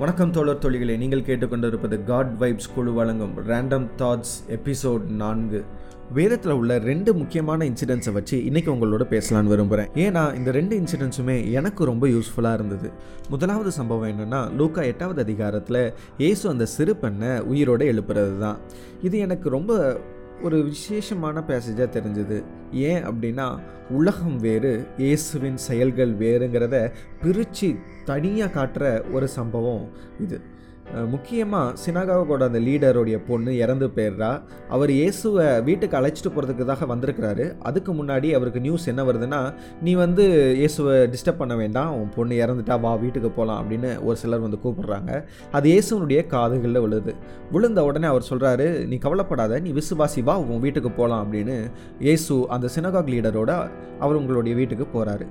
வணக்கம் தோழர் தொழிகளை நீங்கள் கேட்டுக்கொண்டிருப்பது காட் வைப்ஸ் குழு வழங்கும் ரேண்டம் தாட்ஸ் எபிசோட் நான்கு. வேதத்தில் உள்ள ரெண்டு முக்கியமான இன்சிடென்ட்ஸை வச்சு இன்றைக்கி உங்களோட பேசலான்னு விரும்புகிறேன் ஏன்னா இந்த ரெண்டு இன்சிடென்ட்ஸுமே எனக்கு ரொம்ப யூஸ்ஃபுல்லாக இருந்தது. முதலாவது சம்பவம் என்னென்னா லூக்கா எட்டாவது அதிகாரத்தில் இயேசு அந்த சிறு பெண்ணை உயிரோடு எழுப்புறது தான் இது எனக்கு ரொம்ப ஒரு விசேஷமான பேசேஜாக தெரிஞ்சது. ஏன் அப்படின்னா உலகம் வேறு இயேசுவின் செயல்கள் வேறுங்கிறத பிரித்து தனியாக காட்டுற ஒரு சம்பவம் இது. முக்கியமாக சினாகாவோட அந்த லீடருடைய பொண்ணு இறந்து போயிடுறா. அவர் இயேசுவை வீட்டுக்கு அழைச்சிட்டு போகிறதுக்காக வந்திருக்கிறாரு. அதுக்கு முன்னாடி அவருக்கு நியூஸ் என்ன வருதுன்னா நீ வந்து இயேசுவை டிஸ்டர்ப் பண்ண வேண்டாம். உன் பொண்ணு இறந்துட்டா வா வீட்டுக்கு போகலாம் அப்படின்னு ஒரு சிலர் வந்து கூப்பிடுறாங்க. அது இயேசுனுடைய காதுகளில் விழுது. விழுந்த உடனே அவர் சொல்கிறாரு நீ கவலைப்படாத நீ விசுவாசி வா உன் வீட்டுக்கு போகலாம் அப்படின்னு இயேசு அந்த சினகாக் லீடரோட அவர் உங்களுடைய வீட்டுக்கு போகிறாரு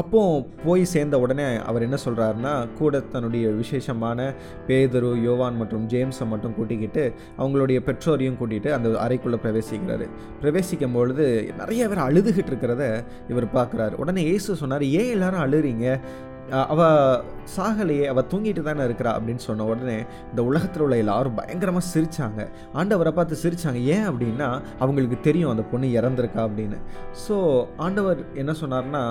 அப்போ போய் சேர்ந்த உடனே அவர் என்ன சொல்கிறாருன்னா கூட தன்னுடைய விசேஷமான பேதரு யோவான் மற்றும் ஜேம்ஸை மட்டும் கூட்டிக்கிட்டு அவங்களுடைய பெற்றோரையும் கூட்டிகிட்டு அந்த அறைக்குள்ளே பிரவேசிக்கிறாரு. பிரவேசிக்கும் பொழுது நிறைய பேர் அழுதுகிட்டு இருக்கிறத இவர் பார்க்குறாரு. உடனே இயேசு சொன்னார் ஏன் எல்லாரும் அழுறீங்க? அவ சாகலையே அவள் தூங்கிட்டு தானே இருக்கிறா? அப்படின்னு சொன்ன உடனே இந்த உலகத்தில் உள்ள எல்லாரும் பயங்கரமாக சிரித்தாங்க ஆண்டவரை பார்த்து சிரித்தாங்க ஏன் அப்படின்னா அவங்களுக்கு தெரியும் அந்த பொண்ணு இறந்துருக்கா அப்படின்னு. ஸோ ஆண்டவர் என்ன சொன்னார்னா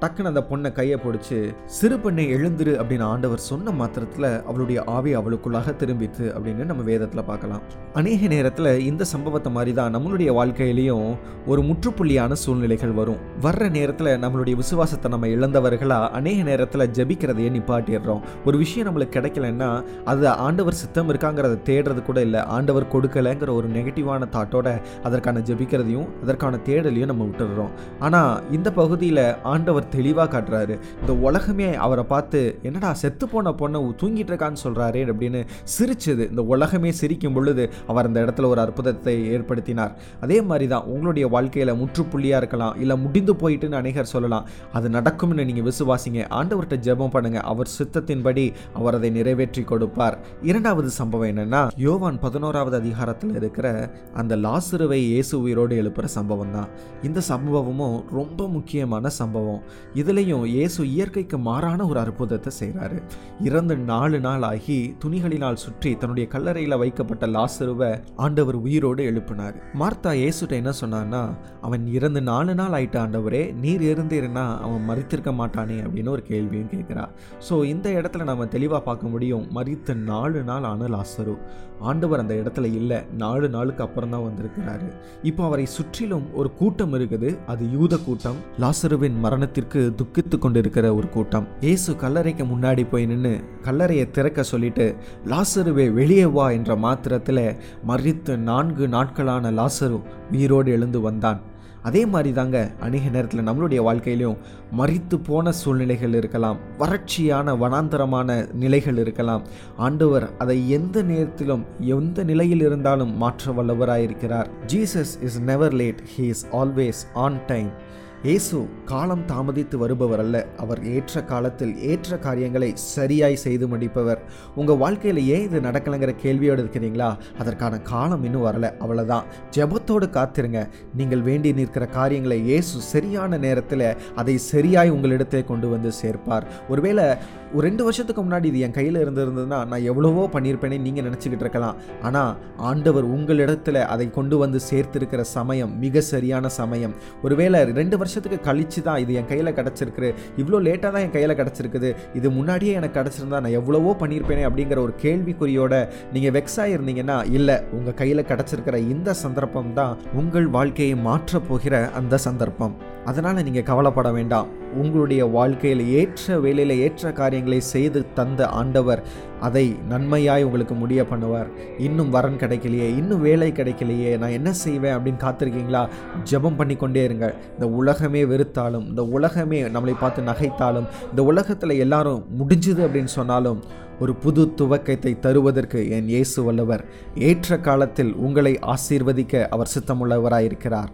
டக்குன்னு அந்த பொண்ணை கையை பிடிச்சி சிறு பெண்ணை எழுந்துரு அப்படின்னு ஆண்டவர் சொன்ன மாத்திரத்தில் அவளுடைய ஆவி அவளுக்குள்ளாக திரும்பித்து அப்படின்னு நம்ம வேதத்தில் பார்க்கலாம். அநேக நேரத்தில் இந்த சம்பவத்தை மாதிரி தான் நம்மளுடைய வாழ்க்கையிலையும் ஒரு முற்றுப்புள்ளியான சூழ்நிலைகள் வரும். வர்ற நேரத்தில் நம்மளுடைய விசுவாசத்தை நம்ம இழந்தவர்களாக அநேக நேரத்தில் ஜபிக்கிறதையே நிப்பாட்டிடுறோம். ஒரு விஷயம் நம்மளுக்கு கிடைக்கலன்னா அது ஆண்டவர் சித்தம் இருக்காங்கிறத தேடுறது கூட இல்லை. ஆண்டவர் கொடுக்கலைங்கிற ஒரு நெகட்டிவான தாட்டோட அதற்கான ஜபிக்கிறதையும் அதற்கான தேடலையும் நம்ம விட்டுடுறோம். ஆனால் இந்த பகுதியில் ஆண்டவர் தெளிவாக காட்டுறாரு. இந்த உலகமே அவரை பார்த்து என்னடா செத்து போன பொண்ணை தூங்கிட்டு இருக்கான்னு சொல்கிறாரே அப்படின்னு சிரிச்சது. இந்த உலகமே சிரிக்கும் பொழுது அவர் அந்த இடத்துல ஒரு அற்புதத்தை ஏற்படுத்தினார். அதே மாதிரி தான் உங்களுடைய வாழ்க்கையில் முற்றுப்புள்ளியாக இருக்கலாம் இல்லை முடிந்து போயிட்டுன்னு அநேகர் சொல்லலாம். அது நடக்கும்னு நீங்கள் விசுவாசிங்க. ஆண்டவர்கிட்ட ஜெபம் பண்ணுங்கள் அவர் சித்தத்தின்படி அவர் அதை நிறைவேற்றி கொடுப்பார். இரண்டாவது சம்பவம் என்னென்னா யோவான் பதினோராவது அதிகாரத்தில் இருக்கிற அந்த லாசுருவை இயேசு உயிரோடு எழுப்புகிற சம்பவம் தான் இந்த சம்பவமும் ரொம்ப முக்கியமான சம்பவம். இதுலேயும் இயேசு இயற்கைக்கு மாறான ஒரு அற்புதத்தை செய்கிறாரு இறந்து நாலு நாள் ஆகி துணிகளினால் சுற்றி தன்னுடைய கல்லறையில் வைக்கப்பட்ட லாசருவை ஆண்டவர் உயிரோடு எழுப்பினார். மார்த்தா இயேசுட்ட என்ன சொன்னான்னா அவன் இறந்து நாலு நாள் ஆயிட்ட ஆண்டவரே நீர் இருந்தீர்னா அவன் மறித்திருக்க மாட்டானே அப்படின்னு ஒரு கேள்வியும் கேட்குறா. ஸோ இந்த இடத்துல நம்ம தெளிவாக பார்க்க முடியும் மறித்த நாலு நாள் ஆன லாசரு. ஆண்டவர் அந்த இடத்துல இல்லை நாலு நாளுக்கு அப்புறம் தான் வந்திருக்கிறாரு. இப்போ அவரை சுற்றிலும் ஒரு கூட்டம் இருக்குது அது யூத கூட்டம். லாசருவின் மரணத்திற்கு துக்கித்து கொண்டிருக்கிற ஒரு கூட்டம். ஏசு கல்லறைக்கு முன்னாடி போய் நின்று கல்லறையை திறக்க சொல்லிட்டு லாசருவே வெளியே வா என்ற மாத்திரத்தில் மறித்து நான்கு நாட்களான லாசரு உயிரோடு எழுந்து வந்தான். அதே மாதிரி தாங்க அநேக நேரத்தில் நம்மளுடைய வாழ்க்கையிலையும் மறித்து போன சூழ்நிலைகள் இருக்கலாம் வறட்சியான வனாந்தரமான நிலைகள் இருக்கலாம். ஆண்டவர் அதை எந்த நேரத்திலும் எந்த நிலையில் இருந்தாலும் மாற்ற வல்லவராயிருக்கிறார். Jesus is never late he is always on time இயேசு காலம் தாமதித்து வருபவர் அல்ல அவர் ஏற்ற காலத்தில் ஏற்ற காரியங்களை சரியாய் செய்து முடிப்பவர். உங்கள் வாழ்க்கையில் ஏன் இது நடக்கலைங்கிற கேள்வியோடு இருக்கிறீங்களா? அதற்கான காலம் இன்னும் வரல. அவ்வளோதான் ஜெபத்தோடு காத்திருங்க. நீங்கள் வேண்டி நிற்கிற காரியங்களை இயேசு சரியான நேரத்தில் அதை சரியாய் உங்களிடத்தை கொண்டு வந்து சேர்ப்பார். ஒருவேளை ஒரு ரெண்டு வருஷத்துக்கு முன்னாடி இது என் கையில் இருந்திருந்ததுன்னா நான் எவ்வளவோ பண்ணியிருப்பேனே நீங்கள் நினச்சிக்கிட்டு இருக்கலாம். ஆனால் ஆண்டவர் உங்களிடத்தில் அதை கொண்டு வந்து சேர்த்திருக்கிற சமயம் மிக சரியான சமயம். ஒருவேளை ரெண்டு வருஷத்துக்கு கழிச்சு தான் இது என் கையில் கிடச்சிருக்கு. இவ்வளோ லேட்டாக தான் என் கையில் கிடச்சிருக்குது. இது முன்னாடியே எனக்கு கிடச்சிருந்தா நான் எவ்வளவோ பண்ணியிருப்பேனே அப்படிங்கிற ஒரு கேள்விக்குறியோட நீங்கள் வெக்ஸாக இருந்தீங்கன்னா இல்லை உங்கள் கையில் கிடச்சிருக்கிற இந்த சந்தர்ப்பம் தான் உங்கள் வாழ்க்கையை மாற்றப் போகிற அந்த சந்தர்ப்பம். அதனால் நீங்கள் கவலைப்பட வேண்டாம். உங்களுடைய வாழ்க்கையில் ஏற்ற வேலையில் ஏற்ற காரியங்களை செய்து தந்த ஆண்டவர் அதை நன்மையாய் உங்களுக்கு முடிய பண்ணுவார். இன்னும் வரன் கிடைக்கலையே இன்னும் வேலை கிடைக்கலையே நான் என்ன செய்வேன் அப்படின்னு காத்திருக்கீங்களா? ஜெபம் பண்ணி கொண்டே இருங்க இந்த உலகமே வெறுத்தாலும் இந்த உலகமே நம்மளை பார்த்து நகைத்தாலும் இந்த உலகத்தில் எல்லாரும் முடிஞ்சுது அப்படின்னு சொன்னாலும் ஒரு புது துவக்கத்தை தருவதற்கு என் இயேசு வல்லவர். ஏற்ற காலத்தில் உங்களை ஆசீர்வதிக்க அவர் சித்தமுள்ளவராயிருக்கிறார்.